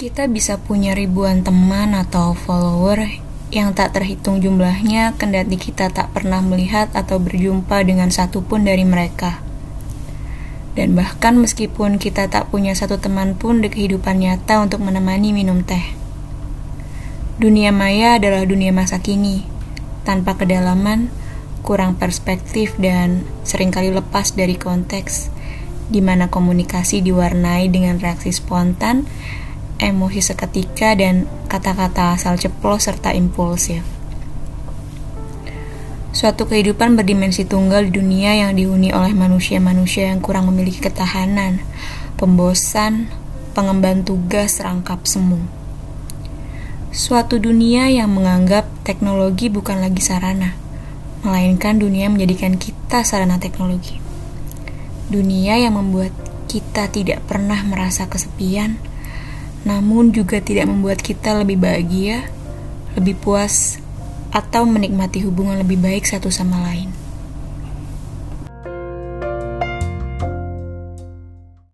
Kita bisa punya ribuan teman atau follower yang tak terhitung jumlahnya kendati kita tak pernah melihat atau berjumpa dengan satupun dari mereka. Dan bahkan meskipun kita tak punya satu teman pun di kehidupan nyata untuk menemani minum teh. Dunia maya adalah dunia masa kini, tanpa kedalaman, kurang perspektif dan sering kali lepas dari konteks, di mana komunikasi diwarnai dengan reaksi spontan emosi seketika, dan kata-kata asal ceplos serta impulsif. Suatu kehidupan berdimensi tunggal di dunia yang dihuni oleh manusia-manusia yang kurang memiliki ketahanan, pembosan, pengemban tugas rangkap semu. Suatu dunia yang menganggap teknologi bukan lagi sarana, melainkan dunia menjadikan kita sarana teknologi. Dunia yang membuat kita tidak pernah merasa kesepian, namun juga tidak membuat kita lebih bahagia, lebih puas, atau menikmati hubungan lebih baik satu sama lain.